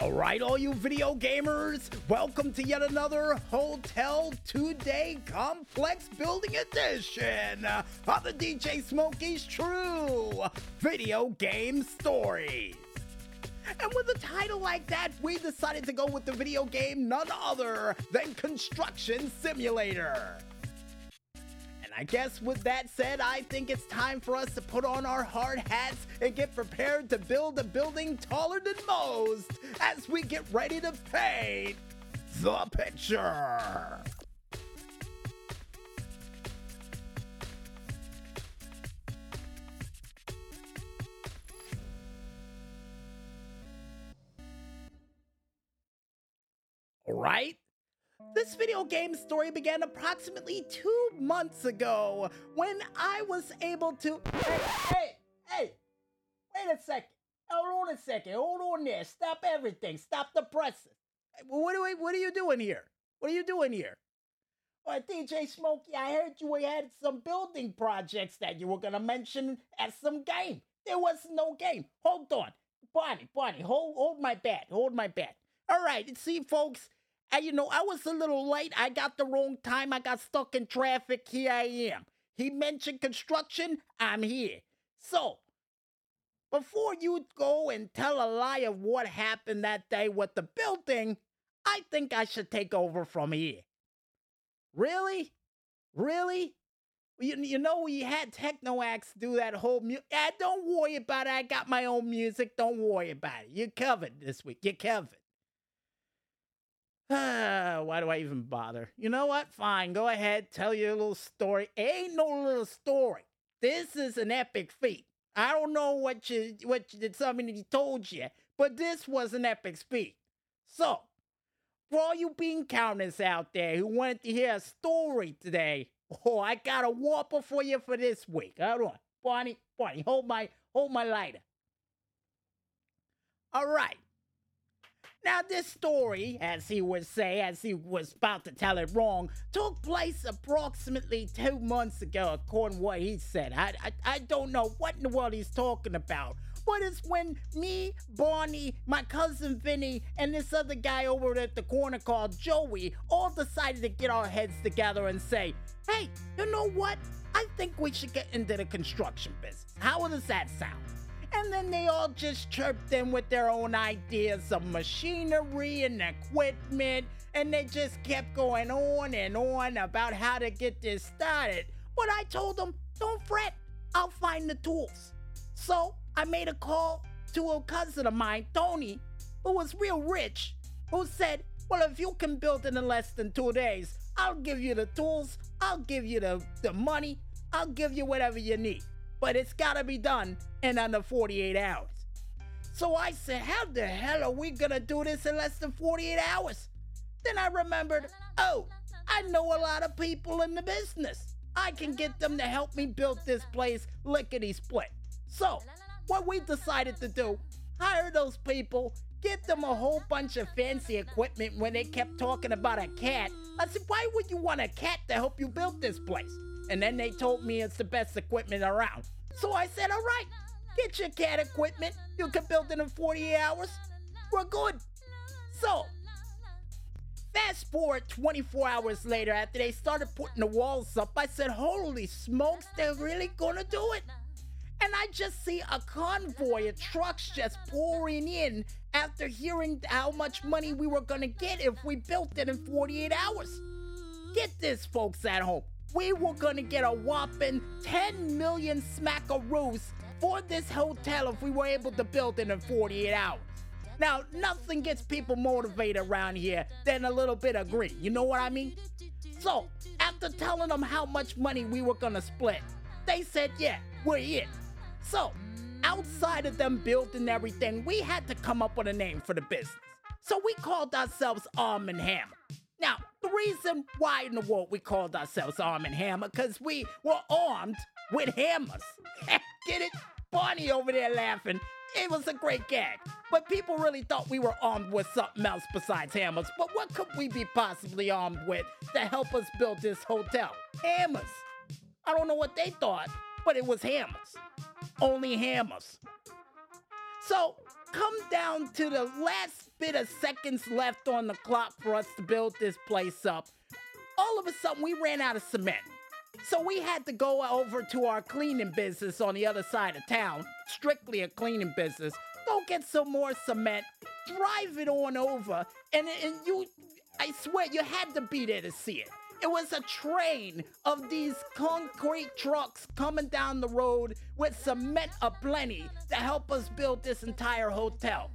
All right, all you video gamers, welcome to yet another Hotel Today Complex Building Edition of the DJ Smokey's True Video Game Stories. And with a title like that, we decided to go with the video game none other than Construction Simulator. And I guess with that said, I think it's time for us to put on our hard hats and get prepared to build a building taller than most as we get ready to paint the picture. All right? This video game story began approximately two months ago when I was able to. Hey, hey, hey! Wait a second. Hold on a second. Hold on there. Stop everything. Stop the presses. What are, we, what are you doing here? What are you doing here? Well, DJ Smokey, I heard you had some building projects that you were going to mention at some game. There was no game. Hold on. Bonnie, Bonnie, hold, hold my bat. Hold my bat. All right, see, folks, you know, I was a little late. I got the wrong time. I got stuck in traffic. Here I am. He mentioned construction. I'm here. So, before you go and tell a lie of what happened that day with the building, I think I should take over from here. Really? Really? You, you know, we had Tekno AXE do that whole music. Don't worry about it. I got my own music. Don't worry about it. You're covered this week. You're covered. Why do I even bother? You know what? Fine, go ahead, tell your little story. Ain't no little story. This is an epic feat. I don't know what you what you, somebody told you, but this was an epic feat. So, for all you bean counters out there who wanted to hear a story today, oh, I got a whopper for you for this week. Hold on, Bonnie, Bonnie, hold my hold my lighter. All right. Now, this story, as he would say, as he was about to tell it wrong, took place approximately two months ago, according to what he said. I, I, I don't know what in the world he's talking about. But it's when me, Barney, my cousin Vinny, and this other guy over at the corner called Joey all decided to get our heads together and say, hey, you know what? I think we should get into the construction business. How does that sound? And then they all just chirped in with their own ideas of machinery and equipment, and they just kept going on and on about how to get this started. But I told them, don't fret, I'll find the tools. So I made a call to a cousin of mine, Tony, who was real rich, who said, Well, if you can build it in less than two days, I'll give you the tools, I'll give you the, the money, I'll give you whatever you need but it's gotta be done in under 48 hours. So I said, How the hell are we gonna do this in less than 48 hours? Then I remembered, oh, I know a lot of people in the business. I can get them to help me build this place lickety split. So, what we decided to do, hire those people, get them a whole bunch of fancy equipment when they kept talking about a cat. I said, why would you want a cat to help you build this place? And then they told me it's the best equipment around. So I said, all right, get your CAD equipment. You can build it in 48 hours. We're good. So, fast forward 24 hours later, after they started putting the walls up, I said, holy smokes, they're really gonna do it. And I just see a convoy of trucks just pouring in after hearing how much money we were gonna get if we built it in 48 hours. Get this, folks at home we were gonna get a whopping 10 million smackaroos for this hotel if we were able to build it in 48 hours. Now, nothing gets people motivated around here than a little bit of green. You know what I mean? So, after telling them how much money we were gonna split, they said, yeah, we're in. So, outside of them building everything, we had to come up with a name for the business. So we called ourselves Arm and Hammer. Now, the reason why in the world we called ourselves Arm and Hammer, because we were armed with hammers. Get it? Bonnie over there laughing. It was a great gag. But people really thought we were armed with something else besides hammers. But what could we be possibly armed with to help us build this hotel? Hammers. I don't know what they thought, but it was hammers. Only hammers. So come down to the last bit of seconds left on the clock for us to build this place up, all of a sudden we ran out of cement. So we had to go over to our cleaning business on the other side of town, strictly a cleaning business, go get some more cement, drive it on over, and, and you, I swear, you had to be there to see it. It was a train of these concrete trucks coming down the road with cement aplenty to help us build this entire hotel.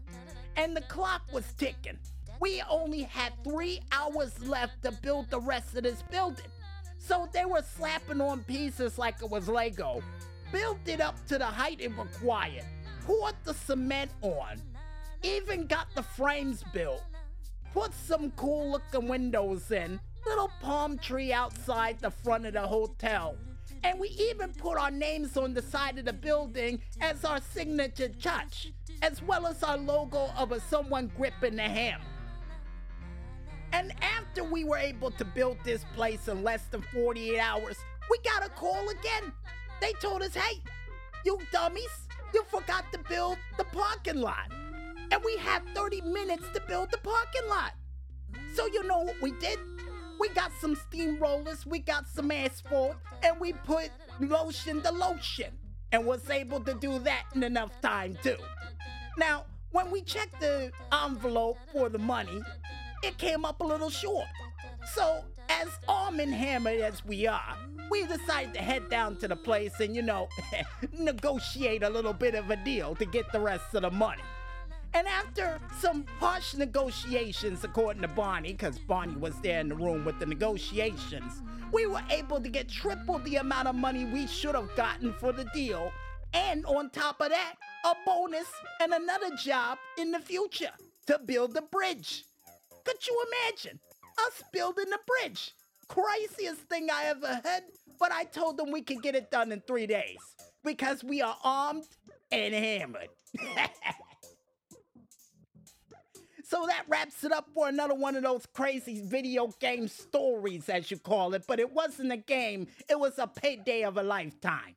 And the clock was ticking. We only had three hours left to build the rest of this building. So they were slapping on pieces like it was Lego, built it up to the height it required, poured the cement on, even got the frames built, put some cool looking windows in, little palm tree outside the front of the hotel. And we even put our names on the side of the building as our signature touch, as well as our logo of a someone gripping the ham. And after we were able to build this place in less than 48 hours, we got a call again. They told us, hey, you dummies, you forgot to build the parking lot. And we have 30 minutes to build the parking lot. So you know what we did? We got some steamrollers, we got some asphalt, and we put lotion to lotion. And was able to do that in enough time too. Now, when we checked the envelope for the money, it came up a little short. So, as arm and hammered as we are, we decided to head down to the place and, you know, negotiate a little bit of a deal to get the rest of the money. And after some harsh negotiations, according to Barney, because Barney was there in the room with the negotiations, we were able to get triple the amount of money we should have gotten for the deal. And on top of that, a bonus and another job in the future to build the bridge. Could you imagine us building a bridge? Craziest thing I ever heard, but I told them we could get it done in three days because we are armed and hammered. so that wraps it up for another one of those crazy video game stories, as you call it. But it wasn't a game, it was a payday of a lifetime.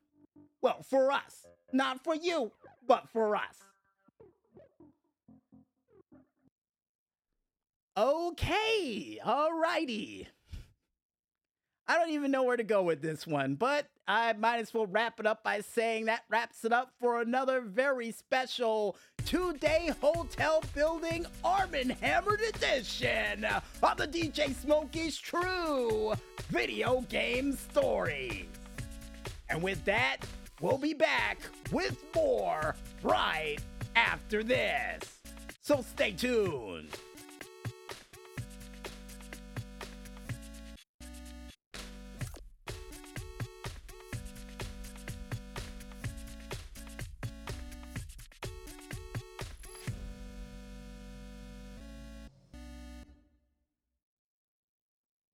Well, for us. Not for you, but for us. Okay, alrighty. I don't even know where to go with this one, but I might as well wrap it up by saying that wraps it up for another very special two day hotel building Arm and Hammered edition of the DJ Smokey's True Video Game Story. And with that, we'll be back with more right after this. So stay tuned.